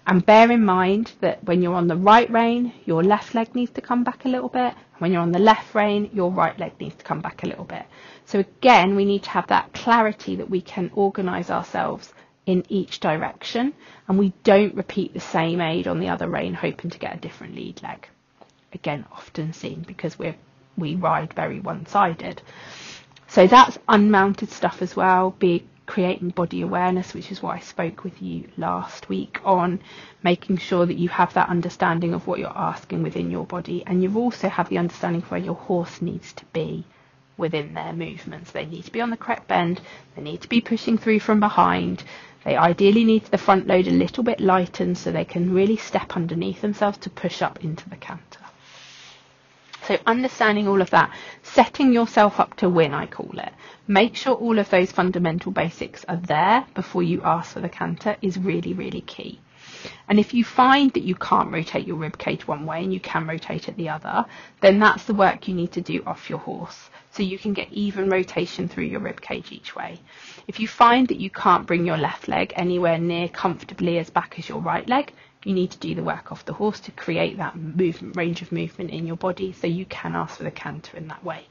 And bear in mind that when you're on the right rein, your left leg needs to come back a little bit. When you're on the left rein, your right leg needs to come back a little bit. So again, we need to have that clarity that we can organise ourselves in each direction and we don't repeat the same aid on the other rein hoping to get a different lead leg. Again, often seen because we're we ride very one-sided. So that's unmounted stuff as well, be creating body awareness, which is what I spoke with you last week on, making sure that you have that understanding of what you're asking within your body, and you also have the understanding of where your horse needs to be within their movements. They need to be on the correct bend, they need to be pushing through from behind, they ideally need the front load a little bit lightened so they can really step underneath themselves to push up into the canter. So understanding all of that, setting yourself up to win, I call it. Make sure all of those fundamental basics are there before you ask for the canter is really, really key. And if you find that you can't rotate your rib cage one way and you can rotate it the other, then that's the work you need to do off your horse. So you can get even rotation through your rib cage each way. If you find that you can't bring your left leg anywhere near comfortably as back as your right leg, you need to do the work off the horse to create that movement range of movement in your body so you can ask for the canter in that way.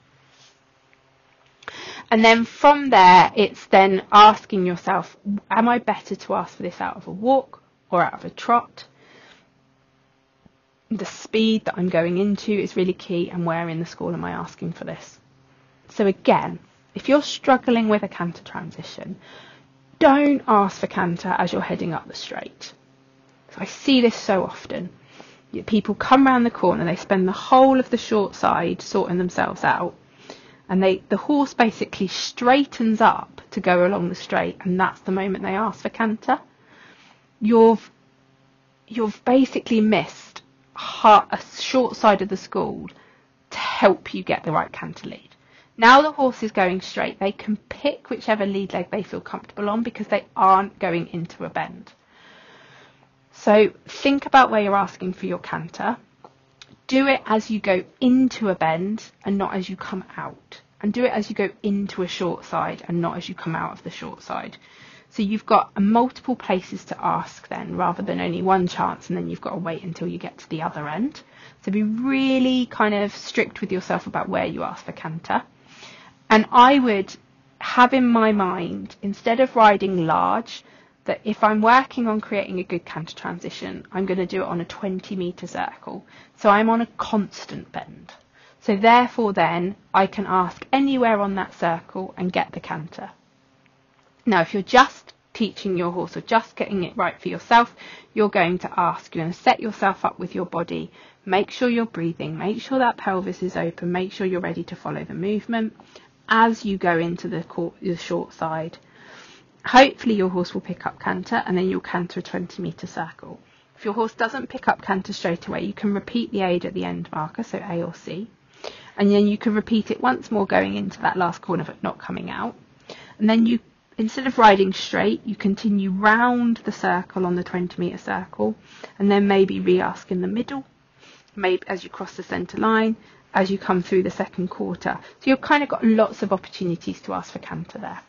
And then from there, it's then asking yourself, am I better to ask for this out of a walk or out of a trot? The speed that I'm going into is really key, and where in the school am I asking for this? So, again, if you're struggling with a canter transition, don't ask for canter as you're heading up the straight. I see this so often. People come round the corner, they spend the whole of the short side sorting themselves out, and they the horse basically straightens up to go along the straight, and that's the moment they ask for canter. You've you've basically missed a short side of the school to help you get the right canter lead. Now the horse is going straight, they can pick whichever lead leg they feel comfortable on because they aren't going into a bend. So think about where you're asking for your canter. Do it as you go into a bend and not as you come out. And do it as you go into a short side and not as you come out of the short side. So you've got multiple places to ask then rather than only one chance and then you've got to wait until you get to the other end. So be really kind of strict with yourself about where you ask for canter. And I would have in my mind, instead of riding large, that if I'm working on creating a good canter transition, I'm going to do it on a 20 metre circle. So I'm on a constant bend. So therefore then I can ask anywhere on that circle and get the canter. Now if you're just teaching your horse or just getting it right for yourself, you're going to ask, you're going to set yourself up with your body, make sure you're breathing, make sure that pelvis is open, make sure you're ready to follow the movement as you go into the, the short side Hopefully your horse will pick up canter and then you'll canter a 20 metre circle. If your horse doesn't pick up canter straight away, you can repeat the aid at the end marker, so A or C. And then you can repeat it once more going into that last corner but not coming out. And then you, instead of riding straight, you continue round the circle on the 20 metre circle and then maybe re-ask in the middle, maybe as you cross the centre line, as you come through the second quarter. So you've kind of got lots of opportunities to ask for canter there.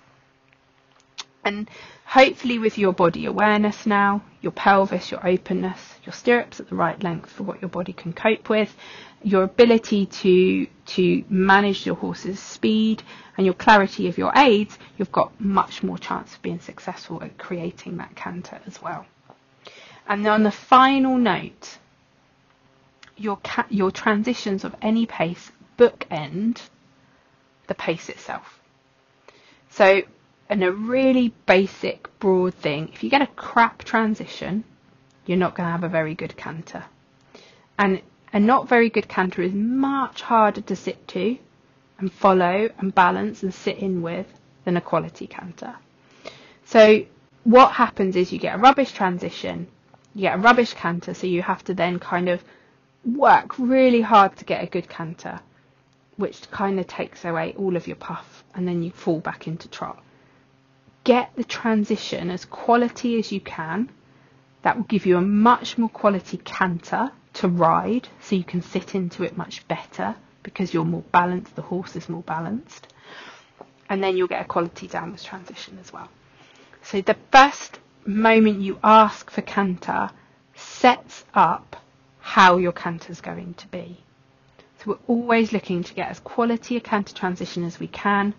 And hopefully with your body awareness now, your pelvis, your openness, your stirrups at the right length for what your body can cope with, your ability to to manage your horse's speed and your clarity of your aids, you've got much more chance of being successful at creating that canter as well. And on the final note, your ca- your transitions of any pace bookend the pace itself. So, in a really basic, broad thing, if you get a crap transition, you're not going to have a very good canter. And a not very good canter is much harder to sit to and follow and balance and sit in with than a quality canter. So what happens is you get a rubbish transition, you get a rubbish canter, so you have to then kind of work really hard to get a good canter, which kind of takes away all of your puff, and then you fall back into trot. Get the transition as quality as you can. That will give you a much more quality canter to ride, so you can sit into it much better because you're more balanced, the horse is more balanced. And then you'll get a quality downwards transition as well. So the first moment you ask for canter sets up how your canter is going to be. So we're always looking to get as quality a canter transition as we can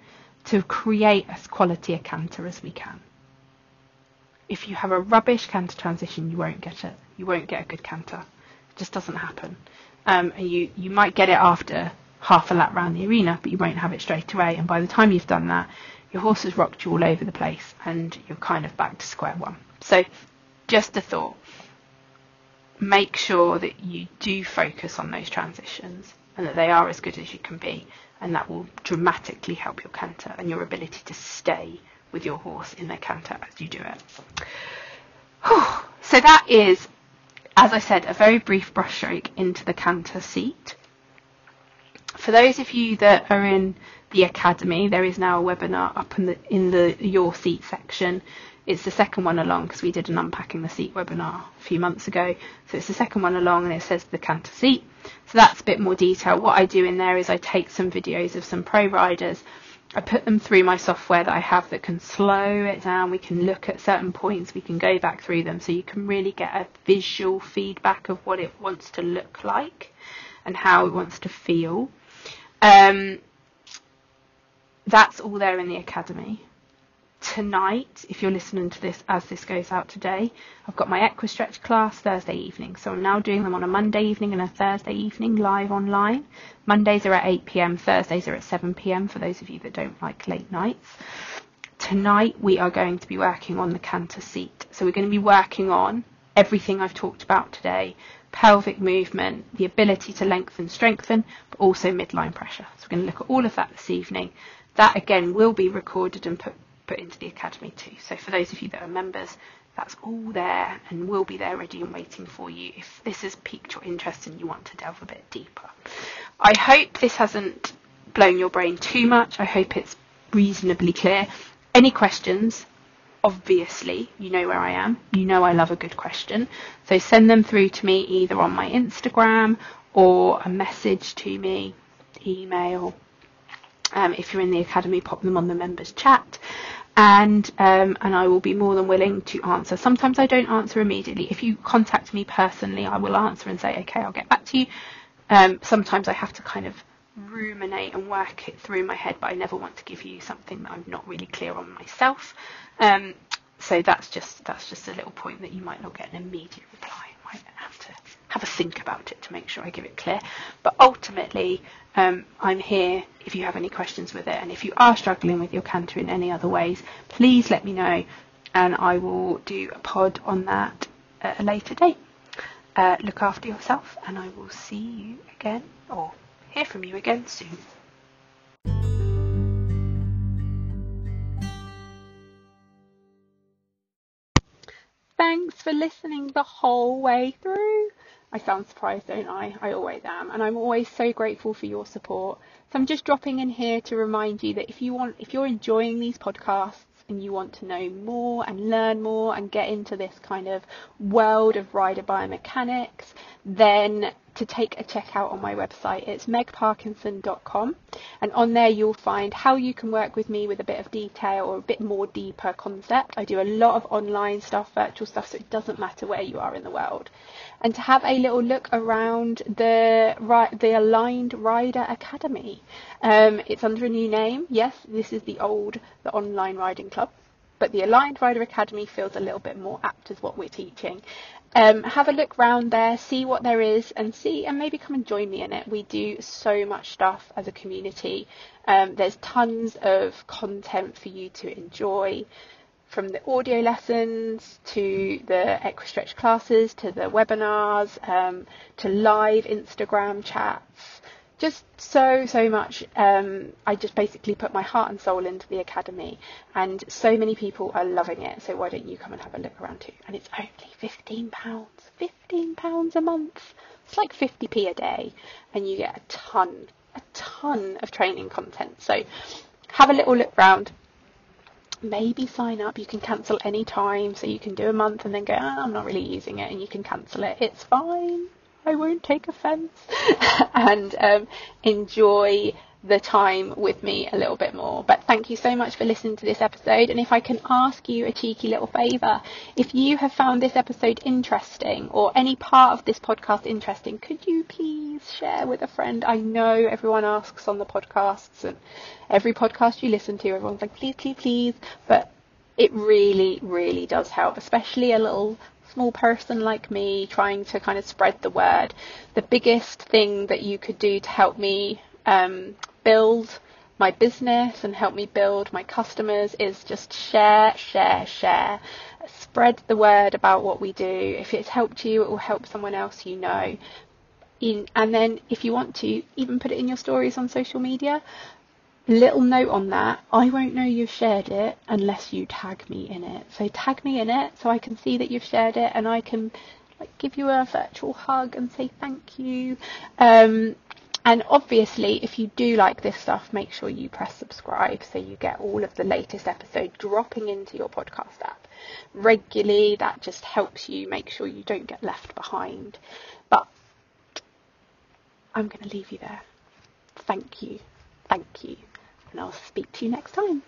to create as quality a canter as we can. If you have a rubbish canter transition, you won't get it. You won't get a good canter. It just doesn't happen. Um, and you, you might get it after half a lap round the arena, but you won't have it straight away. And by the time you've done that, your horse has rocked you all over the place and you're kind of back to square one. So just a thought. Make sure that you do focus on those transitions and that they are as good as you can be and that will dramatically help your canter and your ability to stay with your horse in their canter as you do it. So that is, as I said, a very brief brushstroke into the canter seat. For those of you that are in the academy, there is now a webinar up in the in the your seat section. It's the second one along because we did an unpacking the seat webinar a few months ago. So it's the second one along and it says the canter seat. So that's a bit more detail. What I do in there is I take some videos of some pro riders. I put them through my software that I have that can slow it down. We can look at certain points. We can go back through them so you can really get a visual feedback of what it wants to look like and how it wants to feel. Um, that's all there in the academy. Tonight, if you're listening to this as this goes out today, I've got my Equistretch class Thursday evening. So I'm now doing them on a Monday evening and a Thursday evening live online. Mondays are at 8 pm, Thursdays are at 7 pm for those of you that don't like late nights. Tonight we are going to be working on the canter seat. So we're going to be working on everything I've talked about today pelvic movement, the ability to lengthen, strengthen, but also midline pressure. So we're going to look at all of that this evening. That again will be recorded and put, put into the academy too. So for those of you that are members, that's all there and will be there ready and waiting for you if this has piqued your interest and you want to delve a bit deeper. I hope this hasn't blown your brain too much. I hope it's reasonably clear. Any questions, obviously, you know where I am. You know I love a good question. So send them through to me either on my Instagram or a message to me, email. Um, if you're in the academy, pop them on the members chat. And um, and I will be more than willing to answer. Sometimes I don't answer immediately. If you contact me personally, I will answer and say, okay, I'll get back to you. Um, sometimes I have to kind of ruminate and work it through my head, but I never want to give you something that I'm not really clear on myself. Um, so that's just that's just a little point that you might not get an immediate reply. Might have to have a think about it to make sure I give it clear. But ultimately, um, I'm here if you have any questions with it, and if you are struggling with your canter in any other ways, please let me know, and I will do a pod on that at a later date. Uh, look after yourself, and I will see you again, or hear from you again soon. Thanks for listening the whole way through. I sound surprised, don't I? I always am. And I'm always so grateful for your support. So I'm just dropping in here to remind you that if you want, if you're enjoying these podcasts and you want to know more and learn more and get into this kind of world of rider biomechanics, then to take a check out on my website. It's megparkinson.com, and on there you'll find how you can work with me with a bit of detail or a bit more deeper concept. I do a lot of online stuff, virtual stuff, so it doesn't matter where you are in the world. And to have a little look around the the Aligned Rider Academy. Um, it's under a new name. Yes, this is the old, the online riding club. but the Aligned Rider Academy feels a little bit more apt as what we're teaching. Um, have a look round there, see what there is, and see, and maybe come and join me in it. We do so much stuff as a community. Um, there's tons of content for you to enjoy from the audio lessons to the Equistretch classes to the webinars um, to live Instagram chats. Just so, so much. Um, I just basically put my heart and soul into the academy, and so many people are loving it. So, why don't you come and have a look around too? And it's only £15. £15 a month. It's like 50p a day, and you get a ton, a ton of training content. So, have a little look round maybe sign up. You can cancel any time, so you can do a month and then go, oh, I'm not really using it, and you can cancel it. It's fine. I won't take offence. *laughs* and um, enjoy the time with me a little bit more. But thank you so much for listening to this episode. And if I can ask you a cheeky little favour, if you have found this episode interesting or any part of this podcast interesting, could you please share with a friend? I know everyone asks on the podcasts and every podcast you listen to, everyone's like, please, please, please. But it really, really does help, especially a little small person like me trying to kind of spread the word. The biggest thing that you could do to help me um, build my business and help me build my customers is just share, share, share. Spread the word about what we do. If it's helped you, it will help someone else you know. In, and then if you want to, even put it in your stories on social media. Little note on that, I won't know you've shared it unless you tag me in it. So tag me in it so I can see that you've shared it and I can like give you a virtual hug and say thank you. Um, and obviously, if you do like this stuff, make sure you press subscribe so you get all of the latest episodes dropping into your podcast app regularly. That just helps you make sure you don't get left behind. But I'm going to leave you there. Thank you. Thank you and I'll speak to you next time.